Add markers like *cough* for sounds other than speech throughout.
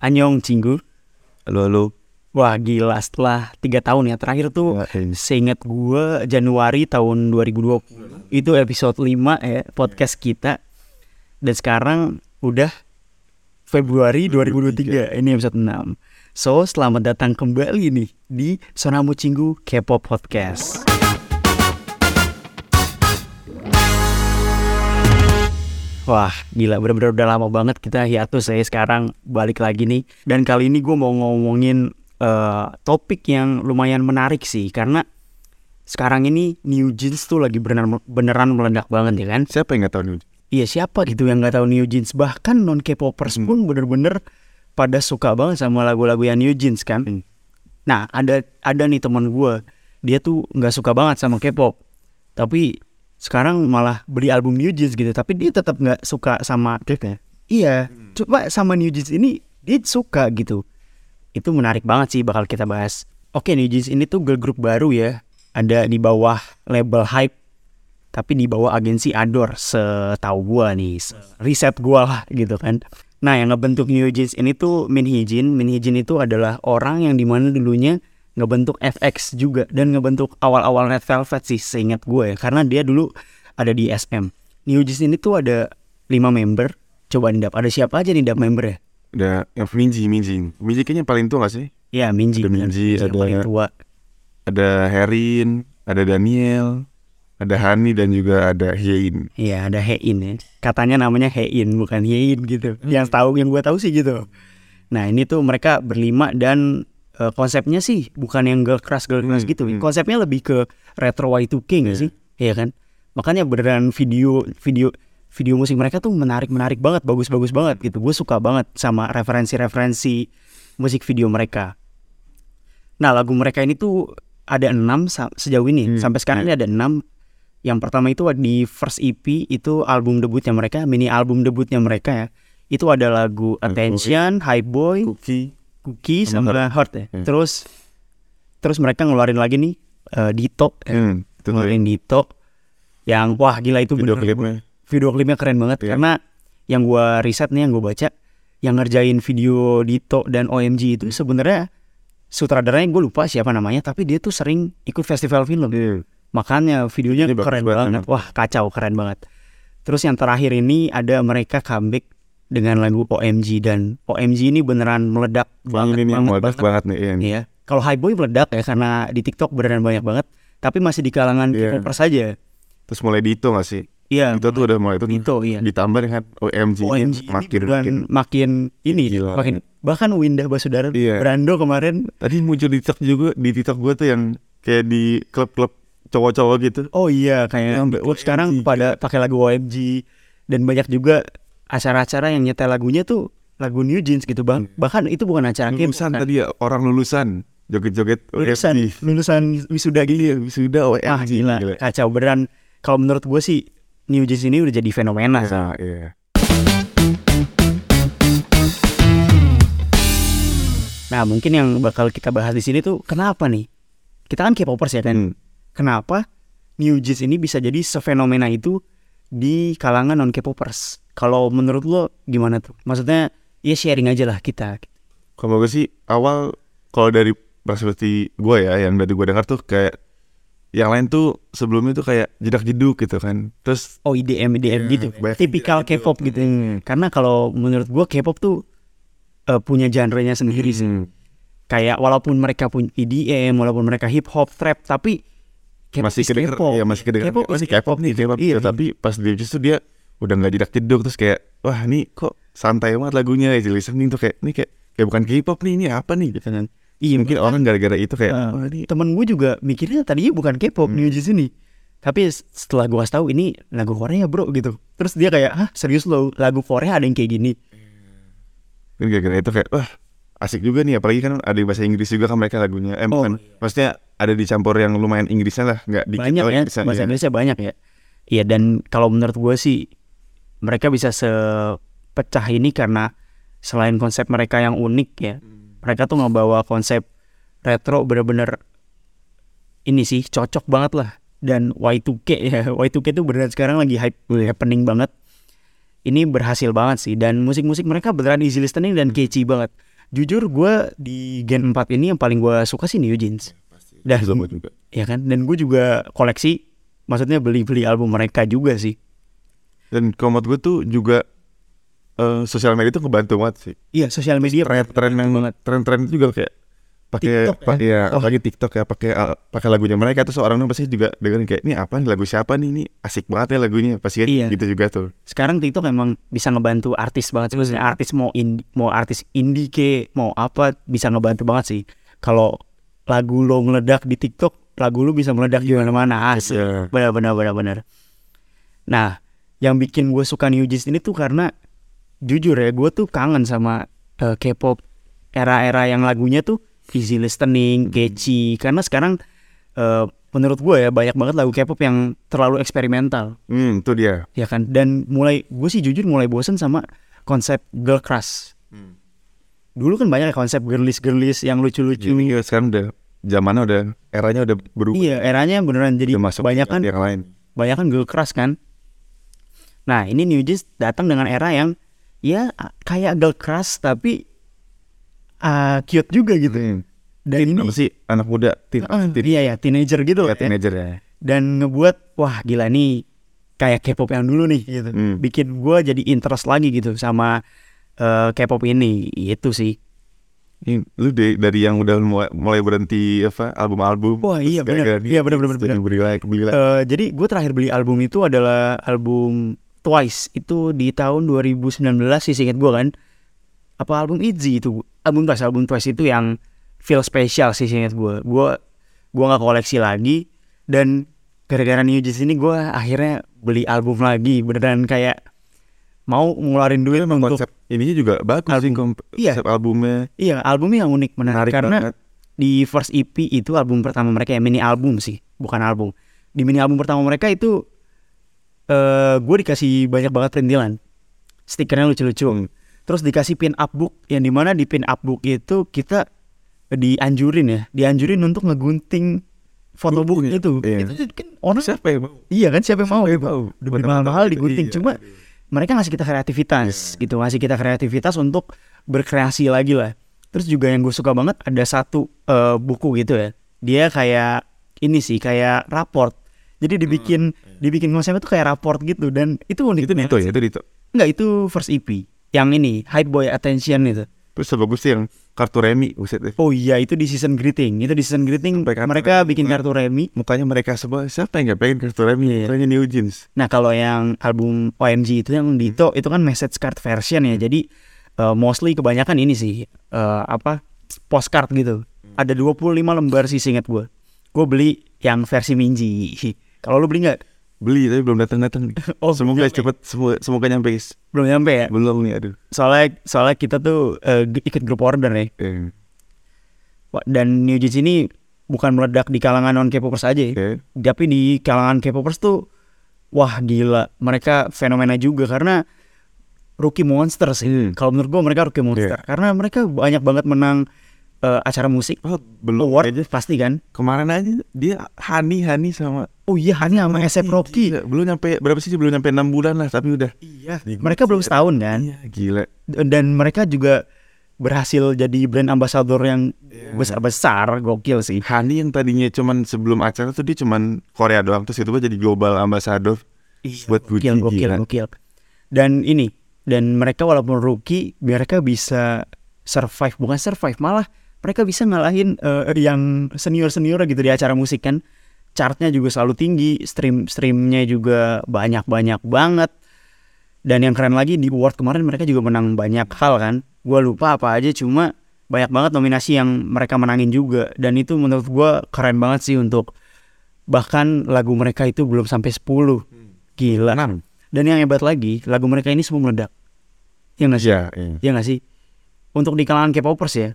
Anyong Cinggu. Halo halo. Wah gila setelah tiga tahun ya. Terakhir tuh seingat gue Januari tahun 2020 itu episode 5 ya podcast kita. Dan sekarang udah Februari 2023 ini episode 6 so selamat datang kembali nih di Sonamu Cinggu K-pop Podcast Wah gila bener-bener udah lama banget kita hiatus saya sekarang balik lagi nih Dan kali ini gue mau ngomongin uh, topik yang lumayan menarik sih Karena sekarang ini New Jeans tuh lagi beneran, beneran meledak banget ya kan Siapa yang nggak tahu New Jeans? Iya siapa gitu yang nggak tahu New Jeans Bahkan non K-popers Hmm. pun bener-bener pada suka banget sama lagu-lagu yang New Jeans kan Hmm. Nah ada ada nih teman gue Dia tuh nggak suka banget sama K-pop Tapi sekarang malah beli album New Jeans gitu tapi dia tetap nggak suka sama Kayaknya. iya coba sama New Jeans ini dia suka gitu. Itu menarik banget sih bakal kita bahas. Oke New Jeans ini tuh girl group baru ya. Ada di bawah label hype tapi di bawah agensi Adore setahu gua nih. Se- riset gua lah gitu kan. Nah yang ngebentuk New Jeans ini tuh Min Hee Jin. Min Hee Jin itu adalah orang yang di mana dulunya ngebentuk FX juga dan ngebentuk awal-awal Red Velvet sih seingat gue ya. Karena dia dulu ada di SM New Jeans ini tuh ada lima member. Coba nih Dap ada siapa aja nih Dap member ya? Ada yang Minji, Minji. Minji kayaknya paling tua gak sih? ya Minji. Ada. Minji, yang ada- paling tua. Ada Herin, ada Daniel, ada Hani dan juga ada Hyein. Iya ada Hein ya. Katanya namanya Hein bukan Hein gitu. Yang tahu yang gue tahu sih gitu. Nah ini tuh mereka berlima dan eh, konsepnya sih bukan yang girl crush girl crush Hmm, gitu. hmm. konsepnya lebih ke retro Y2K nggak Iya. sih? Iya kan? Makanya beneran video video video musik mereka tuh menarik menarik banget bagus bagus banget gitu. Gue suka banget sama referensi referensi musik video mereka. Nah lagu mereka ini tuh ada enam sejauh ini. Hmm, sampai sekarang ini ada enam. Yang pertama itu di first EP itu album debutnya mereka mini album debutnya mereka ya. Itu ada lagu Attention, High Boy, Cookie. Cookie Sama sama Heart ya. Hmm. Terus terus mereka ngeluarin lagi nih eh, Dito, ya. Hmm, ngeluarin Dito yang wah gila itu video bener. klipnya. Video klipnya keren banget Iya. karena yang gua riset nih yang gua baca yang ngerjain video Dito dan OMG itu sebenarnya sutradaranya gue lupa siapa namanya tapi dia tuh sering ikut festival film Iya. makanya videonya Ini keren banget banget emang. wah kacau keren banget terus yang terakhir ini ada mereka comeback dengan lagu OMG dan OMG ini beneran meledak Bang banget ini banget, meledak banget. banget nih. Iya. Iya. Kalau High Boy meledak ya karena di TikTok beneran banyak banget, tapi masih di kalangan Iya. K-popers saja. Terus mulai Dito gak sih? Iya. Itu tuh udah mulai itu Dito, iya. ditambah dengan OMG, OMG ini makin makin makin ini Gila. makin bahkan Windah Basudara Iya. Brando kemarin Tadi muncul di TikTok juga di TikTok gue tuh yang kayak di klub-klub cowok-cowok gitu. oh iya kayak wah, sekarang pada pakai lagu OMG dan banyak juga acara-acara yang nyetel lagunya tuh lagu New Jeans gitu bang bahkan itu bukan acara Lulusan kan. tadi ya orang lulusan joget-joget lulusan OMG. lulusan wisuda gitu Iya, sudah OMG. Wah gila, kacau beneran. Kalau menurut gue sih New Jeans ini udah jadi fenomena. Nah, iya. Nah mungkin yang bakal kita bahas di sini tuh kenapa nih? Kita kan K-popers ya kan. Hmm. Kenapa New Jeans ini bisa jadi sefenomena itu di kalangan non K-popers? Kalau menurut lo gimana tuh? Maksudnya ya sharing aja lah kita. Kalau gue sih awal kalau dari perspektif gue ya yang dari gue dengar tuh kayak yang lain tuh sebelumnya tuh kayak jedak jeduk gitu kan. Terus Oh IDM IDM Iya, gitu. Tipikal IDM K-pop gitu. Karena kalau menurut gue K-pop tuh eh, punya genre-nya sendiri sih. hmm, kayak walaupun mereka punya EDM, walaupun mereka hip hop, trap, tapi Masih kedenger K-pop. ya masih kedenger K-pop K-pop nih K-pop Iya, gitu. tapi pas di tuh dia udah nggak jedak jeduk terus kayak wah ini kok santai banget lagunya easy listening tuh kayak ini kayak kayak bukan K-pop nih ini apa nih gitu kan. Iya, Mungkin orang gara-gara itu kayak Eh, wah ini temen gue juga mikirnya tadinya bukan K-pop Hmm. New Jeans ini. Tapi setelah gue kasih tahu ini lagu Korea bro gitu. Terus dia kayak, hah serius lo lagu Korea ada yang kayak gini? Kan gara-gara itu kayak wah asik juga nih apalagi kan ada bahasa Inggris juga kan mereka lagunya eh, Oh, bukan. maksudnya ada dicampur yang lumayan Inggrisnya lah nggak dikit banyak ya, Inggrisnya, bahasa iya. Inggrisnya banyak ya. Iya dan kalau menurut gue sih mereka bisa sepecah ini karena selain konsep mereka yang unik ya, Hmm. mereka tuh ngebawa konsep retro bener-bener ini sih cocok banget lah dan Y2K *laughs* ya Y2K tuh beneran sekarang lagi hype happening banget ini berhasil banget sih dan musik-musik mereka beneran easy listening dan catchy banget jujur gue di Gen 4 ini yang paling gue suka sih New Jeans. Dan Sama juga. ya kan, dan gue juga koleksi, maksudnya beli-beli album mereka juga sih. Dan menurut gue tuh juga eh, sosial media tuh ngebantu banget sih. Iya, sosial media Tren-tren yang tren-tren itu juga kayak pakai TikTok ya? pakai ya, Oh. apalagi TikTok ya pakai uh, pakai lagunya mereka terus orang pasti juga dengerin kayak ini apa nih lagu siapa nih ini asik banget ya lagunya pasti kan Iya. gitu juga tuh sekarang TikTok emang bisa ngebantu artis banget sih maksudnya artis mau indie, mau artis indie ke mau apa bisa ngebantu banget sih kalau lagu lo meledak di TikTok lagu lo bisa meledak di mana-mana asli Iya. benar benar benar benar nah yang bikin gue suka New Jeans ini tuh karena jujur ya gue tuh kangen sama eh, K-pop era-era yang lagunya tuh easy listening, catchy. Karena sekarang eh, menurut gue ya banyak banget lagu K-pop yang terlalu eksperimental. Hmm itu dia. Ya kan? Dan mulai gue sih jujur mulai bosen sama konsep girl crush. Dulu kan banyak ya konsep girlies girlies yang lucu-lucu. Ini ya sekarang udah zamannya udah eranya udah berubah. Iya eranya beneran. Jadi udah masuk banyak kan yang lain. banyak kan girl crush kan? Nah ini New Jeans datang dengan era yang ya kayak girl crush tapi ah, cute juga gitu. Hmm. dan ini apa sih? Anak muda teen, Ah, teen, iya ya teenager gitu ya, ya. teenager ya. Dan ngebuat wah gila nih kayak K-pop yang dulu nih gitu. Hmm. bikin gue jadi interest lagi gitu sama eh, K-pop ini. Itu sih. Ini lu de- dari yang udah mulai, mulai berhenti apa album-album Wah, iya, gara-gara Iya, bener, terus bener. beli lagi beli lagi. Eh, jadi gue terakhir beli album itu adalah album Twice. Itu di tahun 2019 sih seinget gue kan. Apa album Itzy itu album Twice album Twice itu yang feel special sih seinget gue gue gue nggak koleksi lagi dan gara-gara New Jeans ini gue akhirnya beli album lagi beneran kayak mau ngeluarin duit untuk konsep ininya juga bagus sih kom- Iya. konsep albumnya. Iya albumnya yang unik menarik menarik karena banget. di first EP itu album pertama mereka ya mini album sih bukan album. Di mini album pertama mereka itu eh gue dikasih banyak banget perintilan. Stikernya lucu-lucu. Hmm. Terus dikasih pin up book yang di mana di pin up book itu kita dianjurin ya. Dianjurin untuk ngegunting foto book Iya. itu. Iya. itu kan orang siapa yang mau? Iya kan siapa yang mau Siapa yang gitu. mau? mahal-mahal digunting. Iya. cuma mereka ngasih kita kreativitas gitu. Ngasih kita kreativitas untuk berkreasi lagi lah. Terus juga yang gue suka banget ada satu eh, buku gitu ya. Dia kayak ini sih kayak raport. Jadi dibikin dibikin konsepnya tuh kayak raport gitu. Dan itu unik itu Dito ya? itu Dito Enggak itu first EP yang ini Hype Boy Attention itu terus sebagus sih yang kartu remi buset deh oh iya itu di season greeting itu di season greeting mereka remi. bikin kartu remi mukanya mereka semua siapa yang gak pengen kartu remi Iya. Mukanya New Jeans Nah kalau yang album OMG itu yang Dito itu kan message card version ya. Jadi uh, mostly kebanyakan ini sih uh, apa postcard gitu. Ada 25 lembar sih singkat gue. Gue beli yang versi Minji. *laughs* Kalau lu beli nggak? Beli tapi belum datang datang *laughs* Oh, semoga belum cepet semoga semoga nyampe guys Belum nyampe ya? belum nih aduh Soalnya soalnya kita tuh uh, ikut grup order ya. Eh, Wah, Dan New Jeans ini bukan meledak di kalangan non K-popers aja ya. oke Tapi di kalangan K-popers tuh wah gila, mereka fenomena juga karena rookie monster sih. Hmm. Kalau menurut gua mereka rookie monster Iya. karena mereka banyak banget menang eh, acara musik oh, belum award aja pasti kan. kemarin aja dia Hani Hani sama Oh iya hanya sama SF Rocky. Gila, belum nyampe berapa sih belum nyampe enam bulan lah tapi udah Iya. Mereka belum setahun kan. iya gila Dan mereka juga berhasil jadi brand ambassador yang Iya. besar-besar, gokil sih. Hani yang tadinya cuman sebelum acara tuh dia cuman Korea doang terus itu jadi global ambassador buat Gucci gokil, gokil, gila. gokil. Dan ini, dan mereka walaupun rookie, mereka bisa survive, bukan survive, malah mereka bisa ngalahin eh, yang senior senior gitu di acara musik kan. Chartnya juga selalu tinggi, stream streamnya juga banyak banyak banget. Dan yang keren lagi di award kemarin mereka juga menang banyak hal kan. Gua lupa apa aja, cuma banyak banget nominasi yang mereka menangin juga. Dan itu menurut gua keren banget sih untuk bahkan lagu mereka itu belum sampai 10 Gila. Enam. Dan yang hebat lagi, lagu mereka ini semua meledak. Ya nggak sih? Iya, iya. Ya nggak sih? Untuk di kalangan K-popers ya.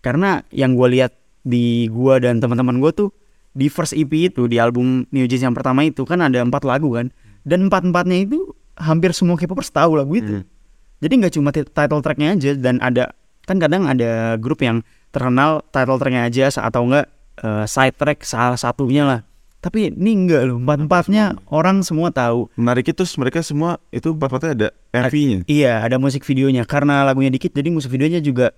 Karena yang gue lihat di gua dan teman-teman gue tuh di first EP itu di album New Jeans yang pertama itu kan ada empat lagu kan. Dan empat-empatnya itu hampir semua K-popers tahu lagu itu. Hmm. Jadi nggak cuma ti- title tracknya aja dan ada kan kadang ada grup yang terkenal title tracknya aja atau enggak eh, side track salah satunya lah. Tapi ini enggak loh, empat-empatnya orang semua tahu. Menarik itu mereka semua itu empat-empatnya ada MV-nya. Iya, ada musik videonya. Karena lagunya dikit, jadi musik videonya juga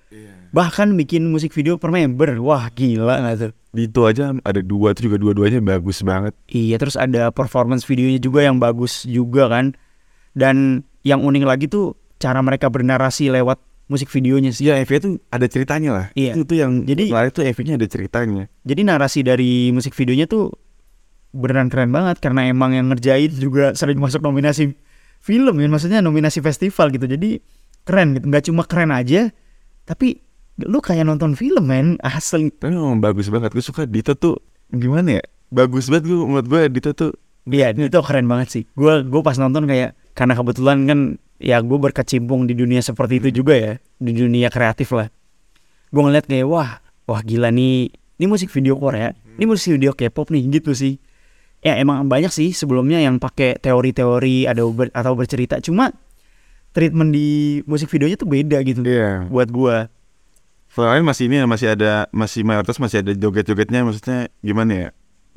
bahkan bikin musik video per member. Wah, gila nggak tuh? Itu aja ada dua itu juga dua-duanya bagus banget. Iya, terus ada performance videonya juga yang bagus juga kan. Dan yang unik lagi tuh cara mereka bernarasi lewat musik videonya sih. Iya, MV itu ada ceritanya lah. Iya. Itu, tuh yang Jadi- menarik tuh MV-nya ada ceritanya. Jadi narasi dari musik videonya tuh beneran keren banget karena emang yang ngerjain juga sering masuk nominasi film ya, maksudnya nominasi festival gitu. Jadi keren gitu, nggak cuma keren aja, tapi lu kayak nonton film men, asli. Tapi memang bagus banget. Gue suka Dito tuh gimana ya? Bagus banget gue menurut gue Dito tuh Iya, itu keren banget sih. Gue gue pas nonton kayak karena kebetulan kan ya gue berkecimpung di dunia seperti itu juga ya, di dunia kreatif lah. Gue ngeliat kayak wah, wah gila nih, ini musik video Korea, ini musik video K-pop nih gitu sih. Ya emang banyak sih sebelumnya yang pakai teori-teori ada ber- atau bercerita, cuma treatment di musik videonya tuh beda gitu. Iya. Buat gue. Selain masih ini masih ada masih mayoritas masih ada joget-jogetnya maksudnya gimana ya?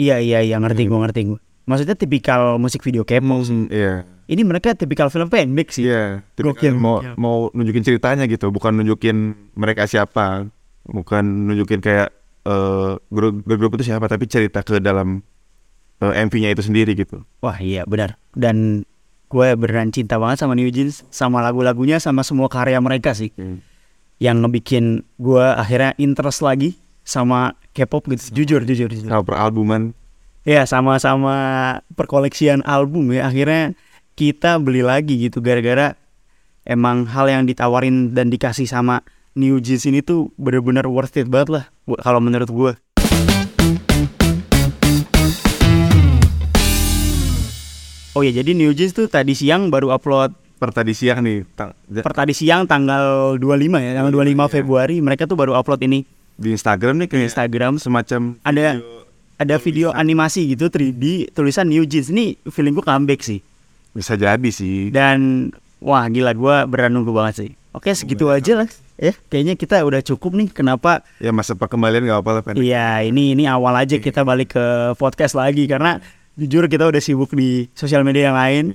Iya iya iya ngerti gue ngerti gue. Maksudnya tipikal musik video K-pop. Iya. Ini mereka tipikal film pendek sih. Iya, Gokil, kan mau gokil. mau nunjukin ceritanya gitu, bukan nunjukin mereka siapa, bukan nunjukin kayak eh grup grup itu siapa, tapi cerita ke dalam MV-nya itu sendiri gitu. Wah iya benar. Dan gue beneran cinta banget sama New Jeans sama lagu-lagunya sama semua karya mereka sih. Yang ngebikin gue akhirnya interest lagi sama K-pop gitu jujur jujur jujur. Sama peralbuman, ya sama-sama perkoleksian album ya. Akhirnya kita beli lagi gitu gara-gara emang hal yang ditawarin dan dikasih sama New Jeans ini tuh bener-bener worth it banget lah kalau menurut gue Oh ya jadi New Jeans tuh tadi siang baru upload. Per tadi siang nih, tang- per tadi siang tanggal 25 ya tanggal 25 Februari mereka tuh baru upload ini. Di Instagram nih kayak Instagram. Semacam ada video- ada video animasi gitu 3D tulisan New Jeans. Ini feeling gue comeback sih. Bisa jadi sih. dan wah gila gue beneran nunggu banget sih. Oke segitu aja lah. Ya kayaknya kita udah cukup nih. Kenapa? Ya masa perkembalian gak apa-apa lah iya ini ini awal aja kita balik ke podcast lagi. Karena jujur kita udah sibuk di sosial media yang lain.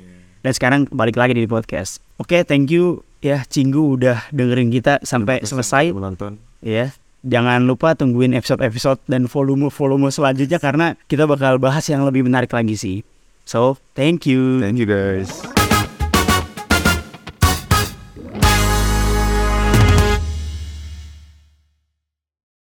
Dan sekarang balik lagi di podcast. Oke thank you. Ya Cinggu udah dengerin kita sampai selesai. menonton. ya jangan lupa tungguin episode-episode dan volume-volume selanjutnya karena kita bakal bahas yang lebih menarik lagi sih. So thank you. Thank you guys.